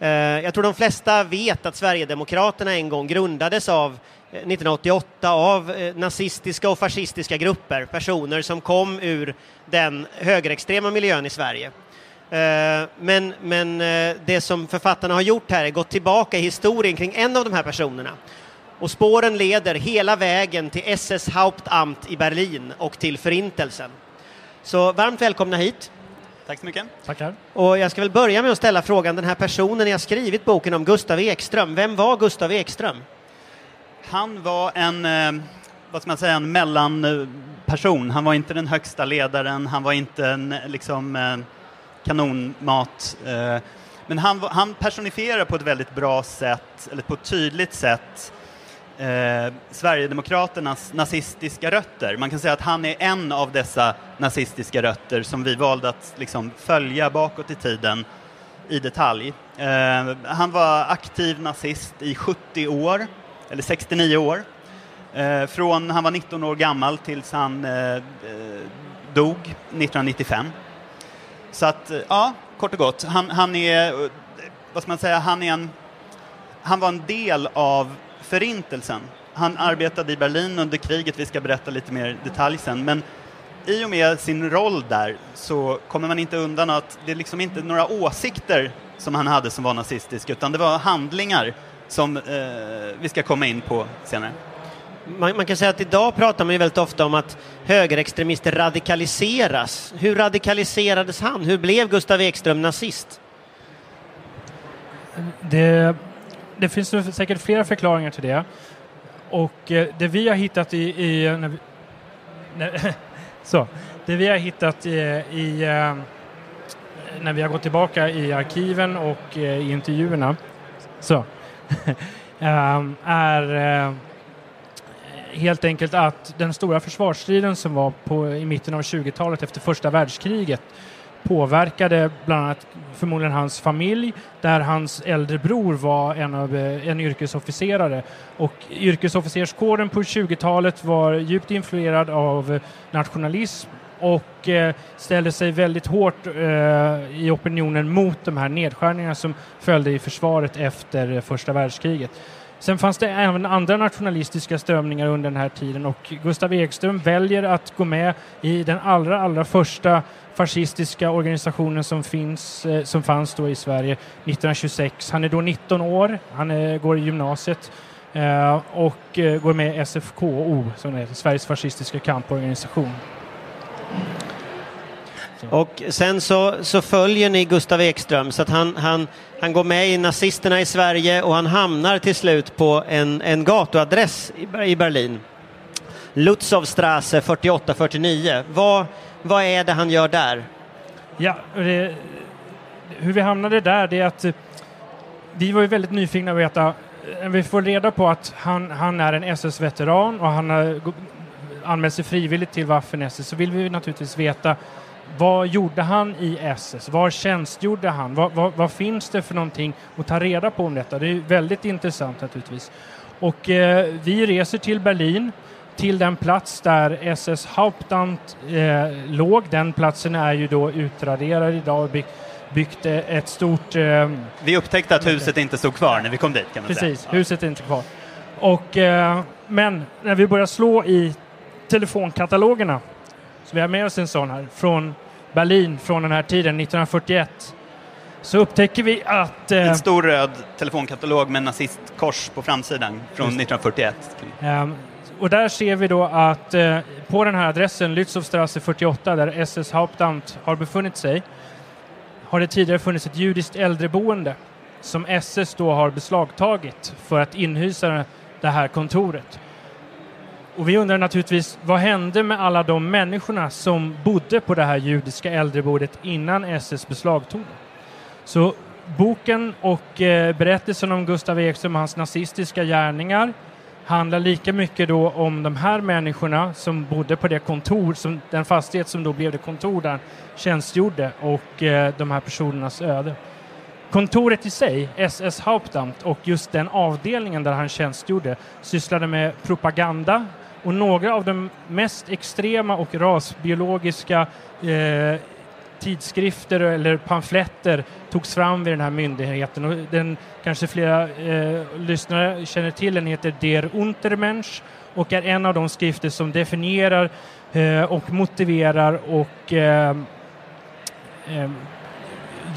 Eh, jag tror de flesta vet att Sverigedemokraterna en gång grundades av eh, 1988 av eh, nazistiska och fascistiska grupper, personer som kom ur den högerextrema miljön i Sverige. Eh, men, men det som författarna har gjort här är gått tillbaka i historien kring en av de här personerna och spåren leder hela vägen till SS Hauptamt i Berlin och till Förintelsen. Så varmt välkomna hit. Tack så mycket. Tackar. Och jag ska väl börja med att ställa frågan, den här personen jag skrivit boken om, Gustav Ekström, vem var Gustav Ekström? Han var en, eh, vad ska man säga, en mellanperson. Han var inte den högsta ledaren, han var inte en liksom, eh, kanonmat. Eh, men han, han personifierar på ett väldigt bra sätt, eller på ett tydligt sätt, eh, Sverigedemokraternas nazistiska rötter. Man kan säga att han är en av dessa nazistiska rötter som vi valde att liksom, följa bakåt i tiden i detalj. Eh, han var aktiv nazist i 70 år, eller 69 år. Eh, från han var 19 år gammal tills han eh, eh dog 1995. Så att, eh, ja, kort och gott, han, han är, eh, vad ska man säga, han är en, han var en del av Förintelsen. Han arbetade i Berlin under kriget, vi ska berätta lite mer detalj sen, men i och med sin roll där så kommer man inte undan att det är liksom inte några åsikter som han hade som var nazistiska, utan det var handlingar som eh, vi ska komma in på senare. Man, man, kan säga att idag pratar man ju väldigt ofta om att högerextremister radikaliseras. Hur radikaliserades han? Hur blev Gustav Ekström nazist? Det det finns säkert flera förklaringar till det. Och eh, det vi har hittat i... i när vi, när, så, det vi har hittat eh, i, i, när vi har gått tillbaka i arkiven och eh, i intervjuerna så, ehm, är helt enkelt att den stora försvarsstriden som var på, i mitten av 20-talet efter första världskriget påverkade bland annat förmodligen hans familj där hans äldre bror var en, av, eh, en yrkesofficerare. Och yrkesofficerskåren på 20-talet var djupt influerad av eh, nationalism och eh, ställde sig väldigt hårt eh, i opinionen mot de här nedskärningarna som följde i försvaret efter eh, första världskriget. Sen fanns det även andra nationalistiska strömningar under den här tiden och Gustav Ekström väljer att gå med i den allra, allra första fascistiska organisationen som, finns, eh, som fanns då i Sverige 1926. Han är då 19 år, han är, går i gymnasiet eh, och går med i SFKO, som är Sveriges fascistiska kamporganisation. Och sen så, så, följer ni Gustav Ekström så att han, han, han går med i nazisterna i Sverige och han hamnar till slut på en, en gatuadress i, i Berlin. Lutzowstrasse 4849. Vad, vad är det han gör där? Ja, det, hur vi hamnade där det är att eh, vi var ju väldigt nyfikna att veta eh, vi får reda på att han, han är en SS-veteran och han har anmält sig frivilligt till Waffen-SS så vill vi naturligtvis veta vad gjorde han i SS? Var tjänstgjorde han? Vad, vad, vad, finns det för någonting att ta reda på om detta? Det är väldigt intressant naturligtvis. Och eh, vi reser till Berlin till den plats där SS Hauptamt eh, låg. Den platsen är ju då utraderad idag och byggt, byggt ett stort... Eh, vi upptäckte att huset inte stod kvar när vi kom dit kan man precis, säga. Huset är inte kvar. Och, eh, men när vi börjar slå i telefonkatalogerna, så vi har med oss en sån här, från Berlin från den här tiden, 1941, så upptäcker vi att... Eh, en stor röd telefonkatalog med nazistkors på framsidan från 1941. Um, och där ser vi då att eh, på den här adressen, Lützowstrasse 48, där SS Hauptamt har befunnit sig, har det tidigare funnits ett judiskt äldreboende som SS då har beslagtagit för att inhysa det här kontoret. Och vi undrar naturligtvis, vad hände med alla de människorna som bodde på det här judiska äldreboendet innan SS beslagtog det? Så boken och eh, berättelsen om Gustav Ekström och hans nazistiska gärningar handlar lika mycket då om de här människorna som bodde på det kontor, som, den fastighet som då blev det kontor där han tjänstgjorde och eh, de här personernas öde. Kontoret i sig, SS Hauptamt och just den avdelningen där han tjänstgjorde sysslade med propaganda och några av de mest extrema och rasbiologiska eh, tidskrifter eller pamfletter togs fram vid den här myndigheten. Och den kanske flera eh, lyssnare känner till, den heter Der Untermensch och är en av de skrifter som definierar eh, och motiverar och eh, eh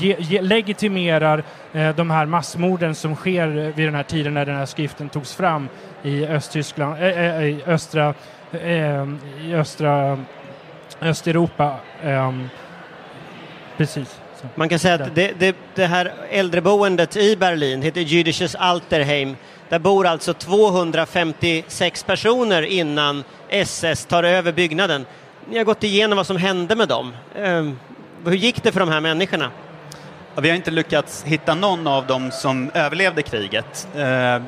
ge, ge, legitimerar eh, de här massmorden som sker vid den här tiden när den här skriften togs fram i Östtyskland, äh, i östra, i östra Östeuropa. precis. Man kan säga att det, det, det, här äldreboendet i Berlin heter Jüdisches Alterheim. Där bor alltså 256 personer innan SS tar över byggnaden. Ni har gått igenom vad som hände med dem. hur gick det för de här människorna? Vi har inte lyckats hitta någon av dem som överlevde kriget. Eh,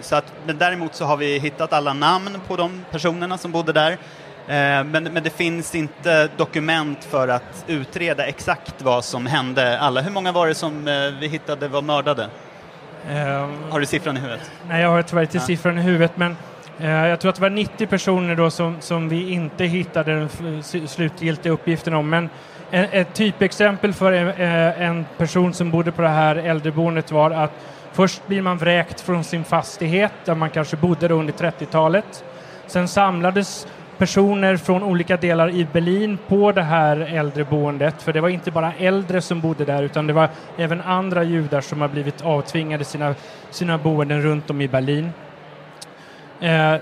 så att, men däremot så har vi hittat alla namn på de personerna som bodde där. Eh, men, men det finns inte dokument för att utreda exakt vad som hände alla. Hur många var det som eh, vi hittade var mördade? Har du siffran i huvudet? Nej, jag har tyvärr inte ja. siffran i huvudet, men jag tror att det var 90 personer då som, som vi inte hittade den slutgiltiga uppgiften om. Men ett typexempel för eh, en person som bodde på det här äldreboendet var att först blir man vräkt från sin fastighet där man kanske bodde under 30-talet. Sen samlades personer från olika delar i Berlin på det här äldreboendet. För det var inte bara äldre som bodde där utan det var även andra judar som har blivit avtvingade sina, sina boenden runt om i Berlin. Eh,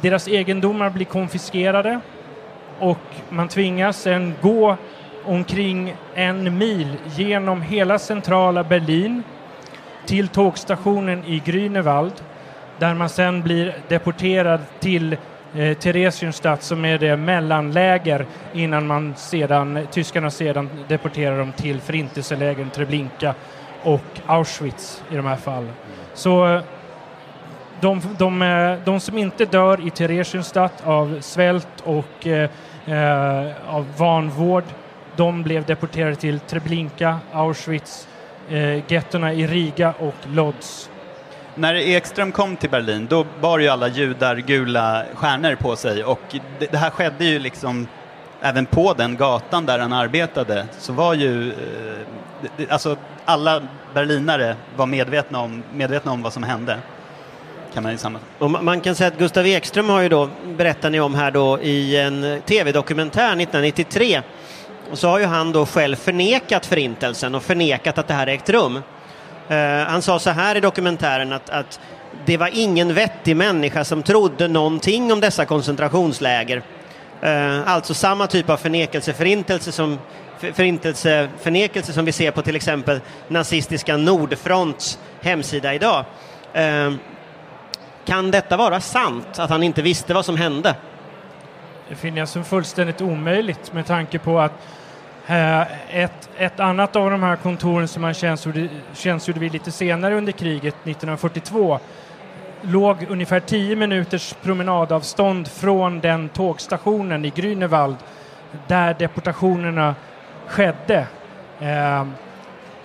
deras egendomar blir konfiskerade och man tvingas sen gå omkring en mil genom hela centrala Berlin till tågstationen i Grünewald där man sen blir deporterad till eh, Theresienstadt som är det mellanläger innan man sedan, tyskarna sedan deporterar dem till förintelselägren Treblinka och Auschwitz i de här fallen. Så eh, de, de, eh, de som inte dör i Theresienstadt av svält och eh, eh av vanvård de blev deporterade till Treblinka, Auschwitz, eh, gettorna i Riga och Lodz. När Ekström kom till Berlin, då bar ju alla judar gula stjärnor på sig och det, det här skedde ju liksom även på den gatan där han arbetade så var ju, eh, alltså alla berlinare var medvetna om, medvetna om vad som hände. Kan man, samma. Och man kan säga att Gustav Ekström har ju då, berättar ni om här då, i en tv-dokumentär 1993 och så har ju han då själv förnekat förintelsen och förnekat att det här ägt rum. Uh, han sa så här i dokumentären att, att det var ingen vettig människa som trodde någonting om dessa koncentrationsläger. Uh, alltså samma typ av förnekelse, förintelse som, förintelse, förnekelse som vi ser på till exempel nazistiska Nordfronts hemsida idag. Uh, kan detta vara sant, att han inte visste vad som hände? Det finner jag som fullständigt omöjligt med tanke på att Eh, ett, ett annat av de här kontoren som han tjänstgjorde, tjänstgjorde vid lite senare under kriget, 1942, låg ungefär 10 minuters promenadavstånd från den tågstationen i Grünewald där deportationerna skedde. Eh,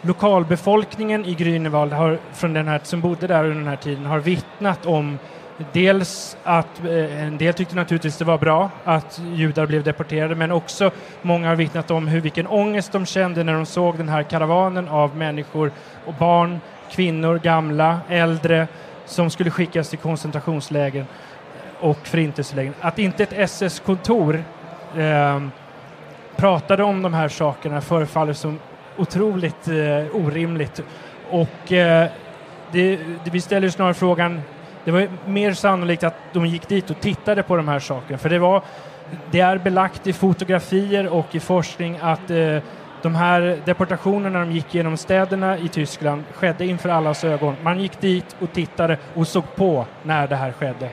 lokalbefolkningen i Grünewald har, från den här, som bodde där under den här tiden har vittnat om Dels att eh, en del tyckte naturligtvis det var bra att judar blev deporterade men också många har vittnat om hur vilken ångest de kände när de såg den här karavanen av människor och barn, kvinnor, gamla, äldre som skulle skickas till koncentrationsläger och förintelseläger. Att inte ett SS-kontor eh, pratade om de här sakerna förefaller som otroligt eh, orimligt. Och eh, det, det, vi ställer snarare frågan det var mer sannolikt att de gick dit och tittade på de här sakerna. För det, var, det är belagt i fotografier och i forskning att eh, de här deportationerna de gick genom städerna i Tyskland skedde inför allas ögon. Man gick dit och tittade och såg på när det här skedde.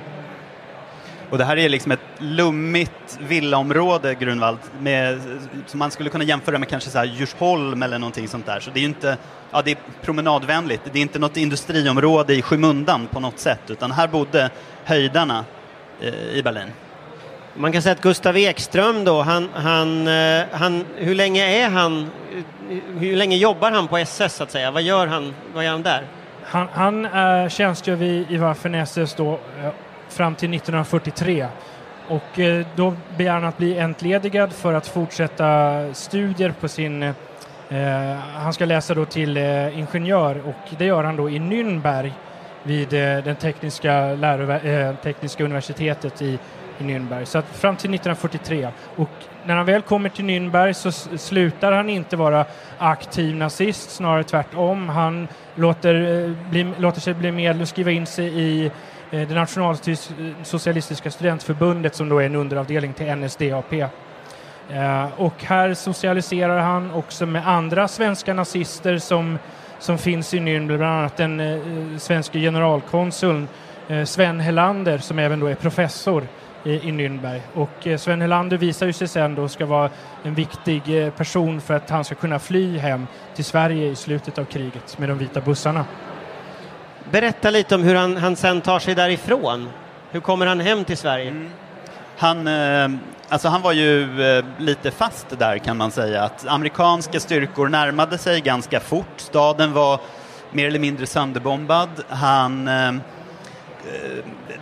Och det här är liksom ett lummigt villaområde, Grunwald, med, som man skulle kunna jämföra med kanske så här Djursholm eller någonting sånt där. Så det är ju inte, ja det är promenadvänligt, det är inte något industriområde i skymundan på något sätt, utan här bodde höjdarna eh, i Berlin. Man kan säga att Gustav Ekström då, han, han, eh, han, hur länge är han, hur länge jobbar han på SS så att säga? Vad gör han, vad gör han där? Han, han äh, tjänstgör vid, i Waffen SS då fram till 1943. Och eh, då begär han att bli entledigad för att fortsätta studier på sin... Eh, han ska läsa då till eh, ingenjör och det gör han då i Nürnberg vid eh, den tekniska, läro, eh, tekniska universitetet i, i Nürnberg. Så att fram till 1943. Och när han väl kommer till Nürnberg så slutar han inte vara aktiv nazist, snarare tvärtom. Han låter, eh, bli, låter sig bli medlem, skriva in sig i Eh, det nationalsocialistiska studentförbundet som då är en underavdelning till NSDAP. Eh, och här socialiserar han också med andra svenska nazister som, som finns i Nürnberg, bland annat den eh, svenska generalkonsuln eh, Sven Helander som även då är professor i, i Nürnberg. Och eh, Sven Helander visar ju sig sen då ska vara en viktig eh, person för att han ska kunna fly hem till Sverige i slutet av kriget med de vita bussarna. Berätta lite om hur han, han sen tar sig därifrån. Hur kommer han hem till Sverige? Mm. Han, eh, alltså han var ju eh, lite fast där kan man säga. Att amerikanska styrkor närmade sig ganska fort. Staden var mer eller mindre sönderbombad. Han, eh,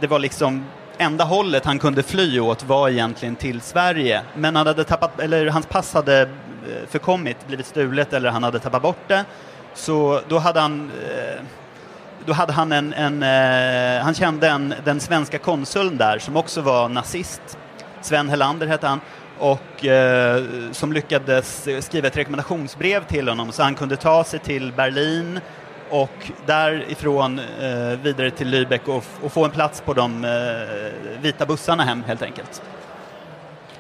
det var liksom enda hållet han kunde fly åt var egentligen till Sverige. Men han hade tappat, eller hans pass hade förkommit, blivit stulet eller han hade tappat bort det. Så då hade han då hade han en, en eh, han kände en, den svenska konsuln där som också var nazist. Sven Helander hette han och eh, som lyckades skriva ett rekommendationsbrev till honom så han kunde ta sig till Berlin och därifrån eh, vidare till Lübeck och, och, få en plats på de eh, vita bussarna hem helt enkelt.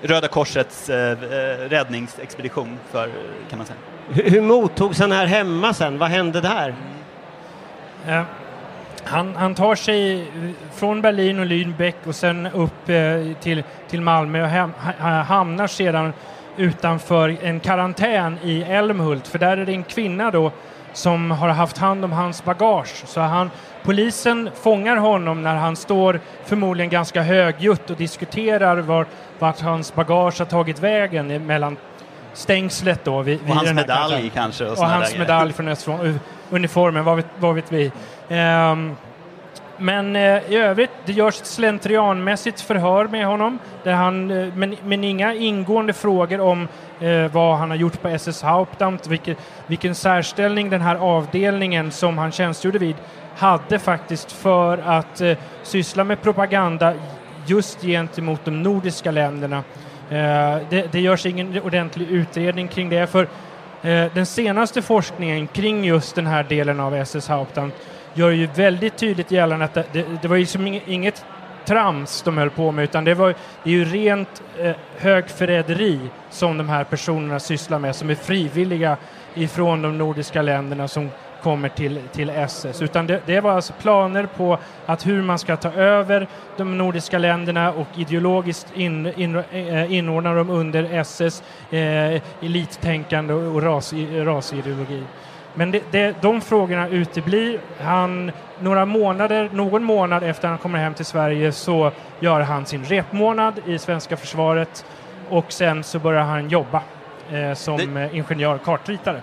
Röda Korsets eh, eh, räddningsexpedition för, kan man säga. Hur, hur mottogs han här hemma sen? Vad hände där? Mm. Han, han, tar sig från Berlin och Lübeck och sen upp eh, till, till Malmö och hem, hamnar sedan utanför en karantän i Älmhult för där är det en kvinna då som har haft hand om hans bagage. Så han, polisen fångar honom när han står förmodligen ganska högljutt och diskuterar var, vart hans bagage har tagit vägen mellan stängslet då. Vid, och hans medalj kanske? Och, och hans medalj från Östfront, uniformen, vad vet, vad vet vi. Um, men eh, i övrigt, det görs ett slentrianmässigt förhör med honom, där han, eh, men, men inga ingående frågor om eh, vad han har gjort på SS Hauptamt, vilken, vilken särställning den här avdelningen som han tjänstgjorde vid hade faktiskt för att eh, syssla med propaganda just gentemot de nordiska länderna. Eh, det, det görs ingen ordentlig utredning kring det, för Eh, den senaste forskningen kring just den här delen av SS Hauptamt gör ju väldigt tydligt gällande att det, det, det var ju som inget trams de höll på med utan det, var, det är ju rent eh, högförräderi som de här personerna sysslar med som är frivilliga ifrån de nordiska länderna som kommer till, till SS. Utan det, det, var alltså planer på att hur man ska ta över de nordiska länderna och ideologiskt in, in, eh, inordna dem under SS, eh, elittänkande och ras, rasideologi. Men det, det, de frågorna uteblir. Han, några månader, någon månad efter han kommer hem till Sverige så gör han sin repmånad i svenska försvaret och sen så börjar han jobba eh, som det, ingenjör, kartritare.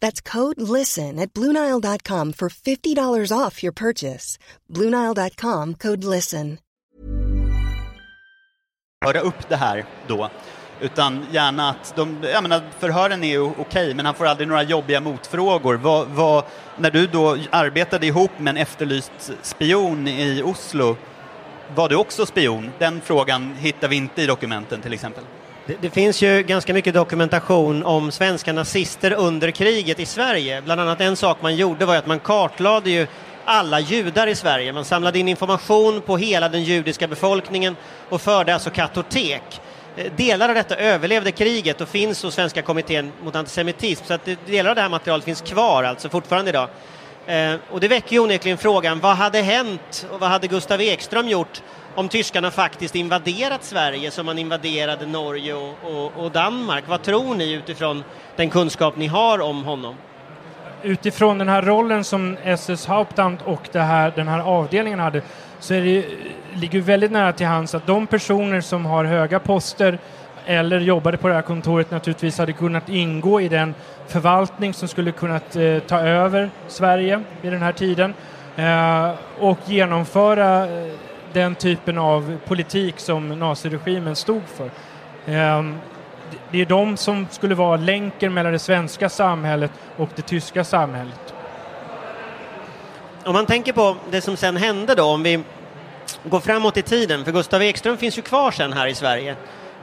That's code LISTEN at Bluenile.com for $50 off your purchase. Bluenile.com code LISTEN. Höra upp det här då. Utan gärna att de, jag menar, förhören är okej, okay, men han får aldrig några jobbiga motfrågor. Vad, vad, när du då arbetade ihop med en efterlyst spion i Oslo, var du också spion? Den frågan hittar vi inte i dokumenten till exempel. Det, det, finns ju ganska mycket dokumentation om svenska nazister under kriget i Sverige. Bland annat en sak man gjorde var att man kartlade ju alla judar i Sverige. Man samlade in information på hela den judiska befolkningen och förde alltså kartotek. Eh, delar av detta överlevde kriget och finns hos Svenska kommittén mot antisemitism så att delar av det här materialet finns kvar alltså fortfarande idag. Eh, och det väcker ju onekligen frågan, vad hade hänt och vad hade Gustav Ekström gjort om tyskarna faktiskt invaderat Sverige som man invaderade Norge och, och, och Danmark? Vad tror ni utifrån den kunskap ni har om honom? Utifrån den här rollen som SS Hauptamt och det här, den här avdelningen hade så är det, ligger väldigt nära till hands att de personer som har höga poster eller jobbade på det här kontoret naturligtvis hade kunnat ingå i den förvaltning som skulle kunnat eh, ta över Sverige vid den här tiden eh, och genomföra eh, den typen av politik som naziregimen stod för. Ehm, det är de som skulle vara länken mellan det svenska samhället och det tyska samhället. Om man tänker på det som sen hände då, om vi går framåt i tiden, för Gustav Ekström finns ju kvar sen här i Sverige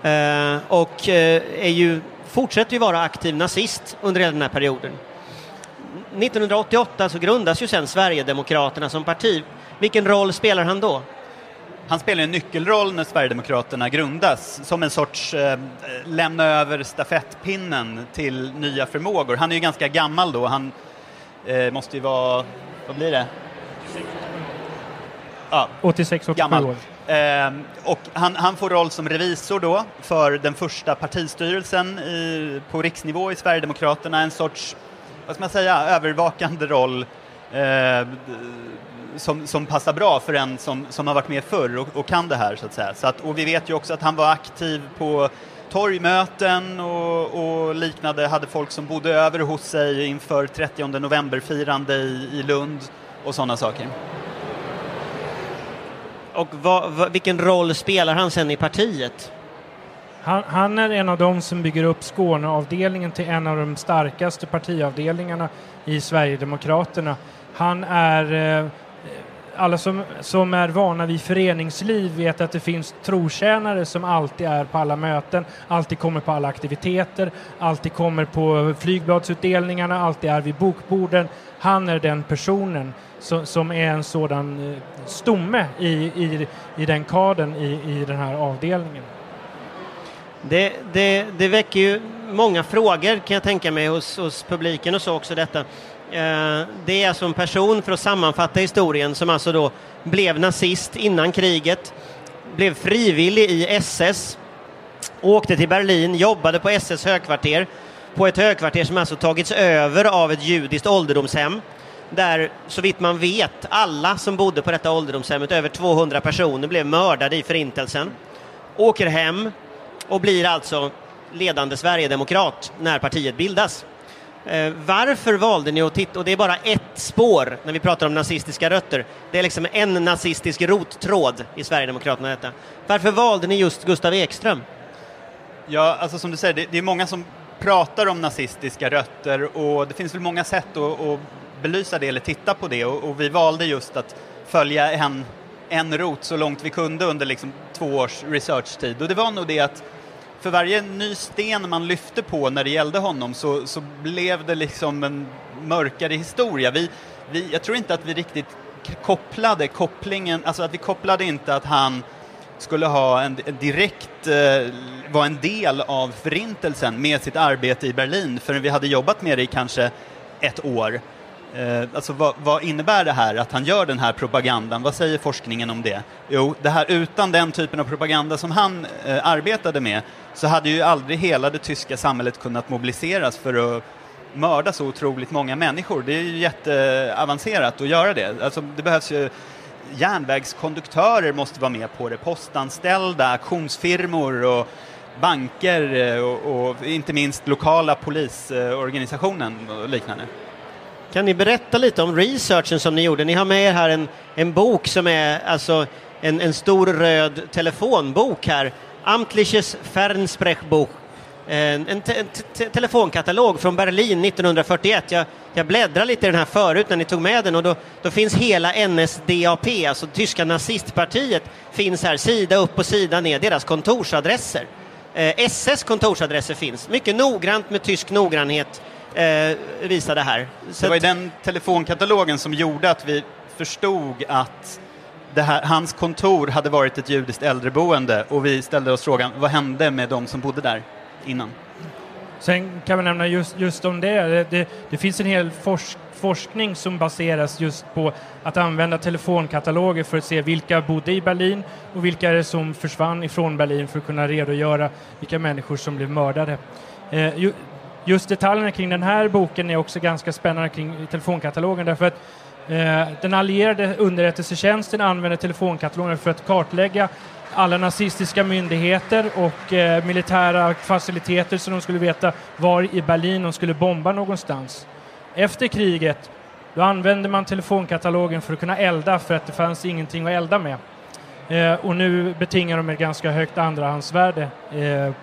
eh, och eh, är ju, fortsätter ju vara aktiv nazist under hela den här perioden. 1988 så grundas ju sen Sverigedemokraterna som parti. Vilken roll spelar han då? Han spelar en nyckelroll när Sverigedemokraterna grundas, som en sorts eh, lämna över stafettpinnen till nya förmågor. Han är ju ganska gammal då, han eh, måste ju vara, vad blir det? Ja, 86, 87 gammal. år. Eh, och han, han, får roll som revisor då för den första partistyrelsen i, på riksnivå i Sverigedemokraterna, en sorts, vad ska man säga, övervakande roll eh, som, som passar bra för en som, som har varit med förr och, och kan det här så att säga. Så att, och vi vet ju också att han var aktiv på torgmöten och, och, liknande, hade folk som bodde över hos sig inför 30 november-firande i, i Lund och sådana saker. Och vad, vad, vilken roll spelar han sen i partiet? Han, han, är en av dem som bygger upp Skåneavdelningen till en av de starkaste partiavdelningarna i Sverigedemokraterna. Han är eh, alla som, som är vana vid föreningsliv vet att det finns trotjänare som alltid är på alla möten, alltid kommer på alla aktiviteter, alltid kommer på flygbladsutdelningarna, alltid är vid bokborden. Han är den personen som, som är en sådan eh, stomme i, i, i den kadern i, i den här avdelningen. Det, det, det väcker ju många frågor kan jag tänka mig hos, hos publiken och så också detta. Eh, det är alltså en person, för att sammanfatta historien, som alltså då blev nazist innan kriget, blev frivillig i SS, åkte till Berlin, jobbade på SS högkvarter, på ett högkvarter som alltså tagits över av ett judiskt ålderdomshem där, så vitt man vet, alla som bodde på detta ålderdomshemmet, över 200 personer, blev mördade i Förintelsen. Åker hem och blir alltså ledande Sverigedemokrat när partiet bildas. Eh, varför valde ni att titta, och det är bara ett spår när vi pratar om nazistiska rötter, det är liksom en nazistisk rottråd i Sverigedemokraterna detta. Varför valde ni just Gustav Ekström? Ja, alltså som du säger, det, det är många som pratar om nazistiska rötter och det finns väl många sätt att, att belysa det eller titta på det och, och, vi valde just att följa en, en rot så långt vi kunde under liksom två års researchtid och det var nog det att för varje ny sten man lyfte på när det gällde honom så, så blev det liksom en mörkare historia. Vi, vi, jag tror inte att vi riktigt kopplade kopplingen, alltså att vi kopplade inte att han skulle ha en, en direkt, eh, vara en del av förintelsen med sitt arbete i Berlin förrän vi hade jobbat med det i kanske ett år. Eh, alltså vad, vad, innebär det här att han gör den här propagandan? Vad säger forskningen om det? Jo, det här, utan den typen av propaganda som han eh, arbetade med så hade ju aldrig hela det tyska samhället kunnat mobiliseras för att mörda så otroligt många människor. Det är ju jätteavancerat att göra det. Alltså, det behövs ju järnvägskonduktörer måste vara med på det, postanställda, auktionsfirmor och banker eh, och, och inte minst lokala polisorganisationen och liknande. Kan ni berätta lite om researchen som ni gjorde? Ni har med er här en, en bok som är alltså en, en stor röd telefonbok här. Amtliches Fernsprechbuch. En, en, te, te, telefonkatalog från Berlin 1941. Jag, jag bläddrade lite i den här förut när ni tog med den och då, då finns hela NSDAP, alltså tyska nazistpartiet, finns här sida upp och sida ner, deras kontorsadresser. Eh, SS kontorsadresser finns, mycket noggrant med tysk noggrannhet eh, visa det här. Så det var ju den telefonkatalogen som gjorde att vi förstod att här, hans kontor hade varit ett judiskt äldreboende och vi ställde oss frågan, vad hände med de som bodde där innan? Sen kan man nämna just, just om det, det, det, det finns en hel forsk, forskning som baseras just på att använda telefonkataloger för att se vilka bodde i Berlin och vilka är det som försvann ifrån Berlin för att kunna redogöra vilka människor som blev mördade. Eh, ju, just detaljerna kring den här boken är också ganska spännande kring telefonkatalogen därför att eh, den allierade underrättelsetjänsten använder telefonkatalogen för att kartlägga alla nazistiska myndigheter och eh, militära faciliteter så de skulle veta var i Berlin de skulle bomba någonstans. Efter kriget då använde man telefonkatalogen för att kunna elda för att det fanns ingenting att elda med. Eh, och nu betingar de ett ganska högt andrahandsvärde eh,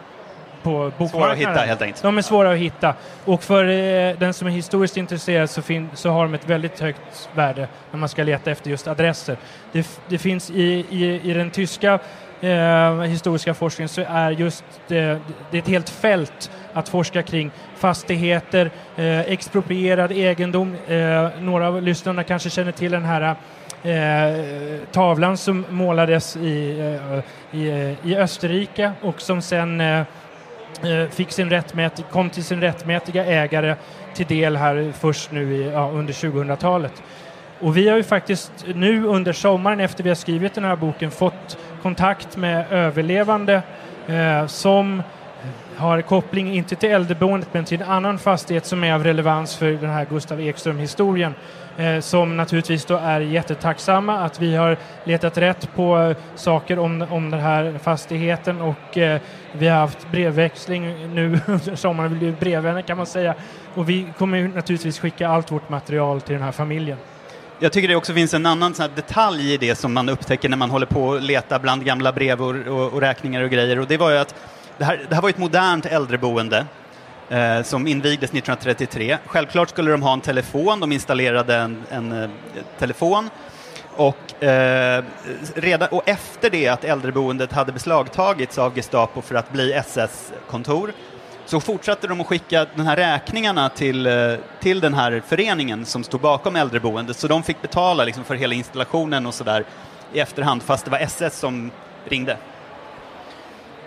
på bokmarknaden. Svåra att hitta helt enkelt. De är svåra att hitta. Och för eh, den som är historiskt intresserad så, så har de ett väldigt högt värde när man ska leta efter just adresser. Det, det finns i, i, i den tyska eh, historiska forskningen så är just det, det är ett helt fält att forska kring fastigheter, eh, exproprierad egendom. Eh, några av lyssnarna kanske känner till den här eh, tavlan som målades i, eh, i, eh, i Österrike och som sen eh, eh, Eh, fick sin rättmät, kom till sin rättmätiga ägare till del här först nu i, ja, under 2000-talet. Och vi har ju faktiskt nu under sommaren efter vi har skrivit den här boken fått kontakt med överlevande eh, som har koppling inte till äldreboendet men till en annan fastighet som är av relevans för den här Gustav Ekström-historien. Eh, som naturligtvis då är jättetacksamma att vi har letat rätt på eh, saker om, om den här fastigheten och eh, vi har haft brevväxling nu under sommaren, vi blir brevvänner kan man säga. Och vi kommer naturligtvis skicka allt vårt material till den här familjen. Jag tycker det också finns en annan sån här detalj i det som man upptäcker när man håller på att leta bland gamla brev och, och, och räkningar och grejer. Och det var ju att det här, det här var ett modernt äldreboende eh, som invigdes 1933. Självklart skulle de ha en telefon, de installerade en, en eh, telefon. Och, eh, redan, och efter det att äldreboendet hade beslagtagits av Gestapo för att bli SS-kontor så fortsatte de att skicka de här räkningarna till, eh, till den här föreningen som stod bakom äldreboendet, så de fick betala liksom för hela installationen och sådär i efterhand, fast det var SS som ringde.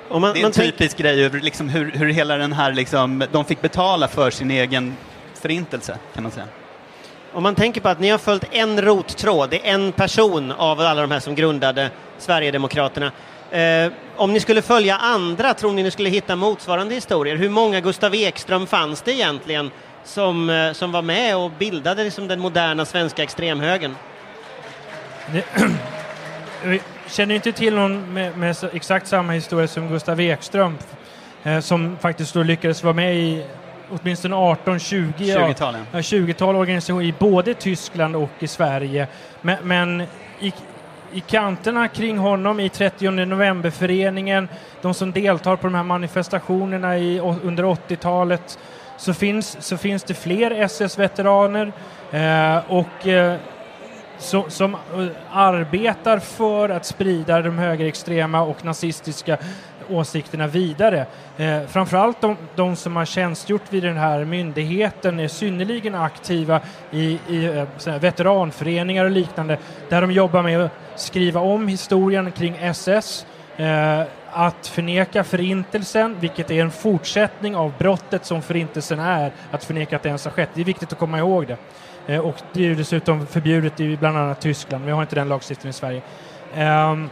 Man, Det är man en tänk- typisk grej över liksom hur, hur hela den här, liksom, de fick betala för sin egen förintelse, kan man säga. Om man tänker på att ni har följt en rottråd, det är en person av alla de här som grundade Sverigedemokraterna. Eh, om ni skulle följa andra, tror ni ni skulle hitta motsvarande historier? Hur många Gustav Ekström fanns det egentligen som, eh, som var med och bildade liksom den moderna svenska extremhögern? Känner inte till någon med, med exakt samma historia som Gustav Ekström eh, som faktiskt då lyckades vara med i åtminstone 18-20 ja, 20-talen. ja, 20-tal organisationer i både Tyskland och i Sverige. Men, men i, i kanterna kring honom, i 30 novemberföreningen, de som deltar på de här manifestationerna i, under 80-talet, så finns, så finns det fler SS-veteraner eh, och eh, som, som eh, arbetar för att sprida de högerextrema och nazistiska åsikterna vidare. Eh, framförallt de, de som har tjänstgjort vid den här myndigheten är synnerligen aktiva i, i eh, veteranföreningar och liknande där de jobbar med att skriva om historien kring SS eh, att förneka förintelsen, vilket är en fortsättning av brottet som förintelsen är, att förneka att det ens har skett. Det är viktigt att komma ihåg det. Eh, och det är ju dessutom förbjudet i bland annat Tyskland, vi har inte den lagstiftningen i Sverige. Ehm,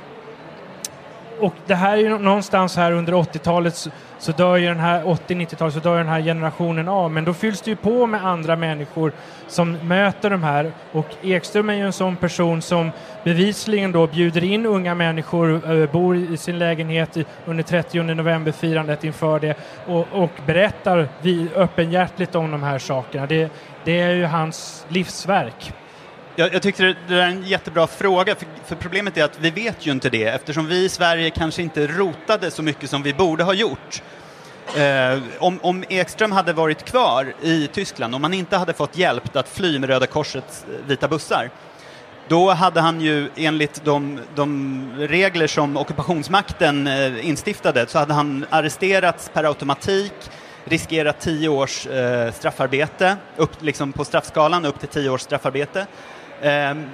och det här är ju någonstans här under 80-talet så, så dör ju den här 80-90-talet så dör den här generationen av men då fylls det ju på med andra människor som möter de här och Ekström är ju en sån person som bevisligen då bjuder in unga människor, eh, bor i sin lägenhet under 30 novemberfirandet inför det och, och berättar vi, öppenhjärtligt om de här sakerna. Det, det är ju hans livsverk. Jag, jag tyckte det, det där är en jättebra fråga, för, för problemet är att vi vet ju inte det eftersom vi i Sverige kanske inte rotade så mycket som vi borde ha gjort. Eh, om, om Ekström hade varit kvar i Tyskland, om han inte hade fått hjälp att fly med Röda Korsets eh, vita bussar, då hade han ju enligt de, de regler som ockupationsmakten eh, instiftade så hade han arresterats per automatik, riskerat tio års eh, straffarbete, upp, liksom på straffskalan upp till tio års straffarbete. Ehm,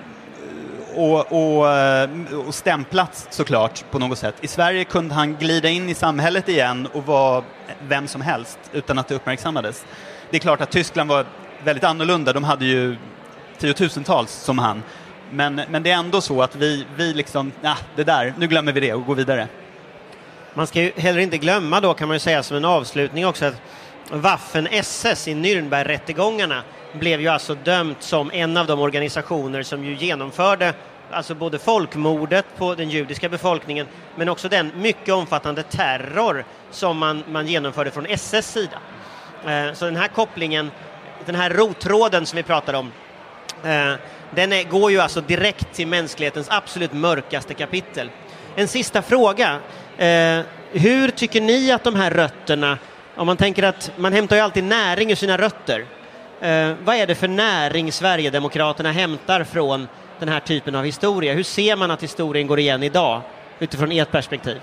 och, och, eh, och stämplats såklart på något sätt. I Sverige kunde han glida in i samhället igen och vara vem som helst utan att det uppmärksammades. Det är klart att Tyskland var väldigt annorlunda, de hade ju tiotusentals som han. Men, men det är ändå så att vi, vi liksom, nah, det där, nu glömmer vi det och går vidare. Man ska ju heller inte glömma då kan man ju säga som en avslutning också att Waffen-SS i Nürnbergrättegångarna blev ju alltså dömt som en av de organisationer som ju genomförde alltså både folkmordet på den judiska befolkningen men också den mycket omfattande terror som man, man genomförde från SS sida. Eh, så den här kopplingen, den här rottråden som vi pratar om, eh, den är, går ju alltså direkt till mänsklighetens absolut mörkaste kapitel. En sista fråga. Eh, hur tycker ni att de här rötterna, om man tänker att man hämtar ju alltid näring ur sina rötter, Eh, vad är det för näring Sverigedemokraterna hämtar från den här typen av historia? Hur ser man att historien går igen idag utifrån ert perspektiv?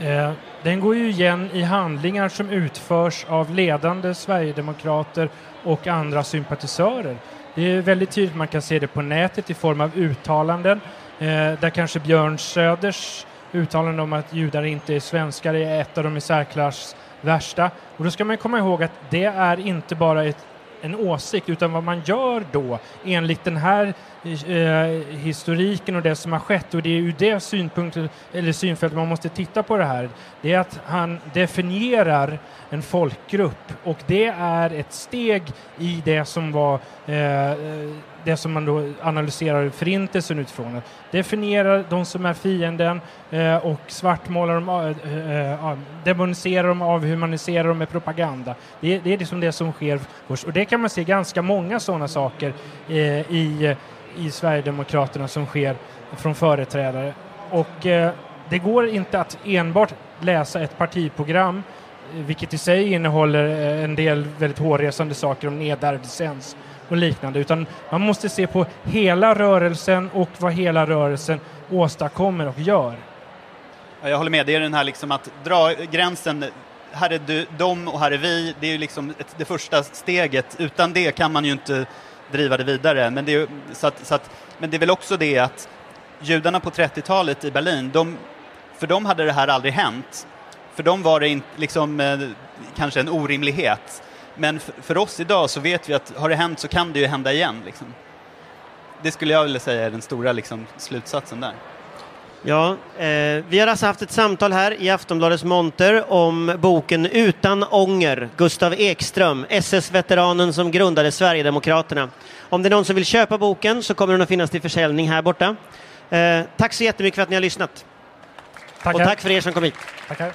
Eh, den går ju igen i handlingar som utförs av ledande sverigedemokrater och andra sympatisörer. Det är väldigt tydligt, man kan se det på nätet i form av uttalanden eh, där kanske Björn Söders uttalande om att judar inte är svenskar är ett av de i särklass värsta. Och då ska man komma ihåg att det är inte bara ett, en åsikt utan vad man gör då enligt den här eh, historiken och det som har skett och det är ur det synpunkten, eller synfältet man måste titta på det här. Det är att han definierar en folkgrupp och det är ett steg i det som var eh, det som man då analyserar förintelsen utifrån. Definierar de som är fienden eh, och svartmålar dem, eh, eh, eh, demoniserar dem, avhumaniserar dem med propaganda. Det, det är liksom det som sker först. Och det kan man se ganska många sådana saker eh, i, i Sverigedemokraterna som sker från företrädare. Och eh, det går inte att enbart läsa ett partiprogram eh, vilket i sig innehåller eh, en del väldigt hårresande saker om nedärvd licens och liknande, utan man måste se på hela rörelsen och vad hela rörelsen åstadkommer och gör. Jag håller med, det är den här liksom att dra gränsen, här är du, de och här är vi, det är ju liksom ett, det första steget. Utan det kan man ju inte driva det vidare. Men det är, så att, så att, men det är väl också det att judarna på 30-talet i Berlin, de, för dem hade det här aldrig hänt. För dem var det in, liksom, eh, kanske en orimlighet. Men för oss idag så vet vi att har det hänt så kan det ju hända igen. Liksom. Det skulle jag vilja säga är den stora liksom, slutsatsen där. Ja, eh, vi har alltså haft ett samtal här i Aftonbladets monter om boken Utan ånger, Gustav Ekström, SS-veteranen som grundade Sverigedemokraterna. Om det är någon som vill köpa boken så kommer den att finnas till försäljning här borta. Eh, tack så jättemycket för att ni har lyssnat. Tackar. Och tack för er som kom hit. Tackar.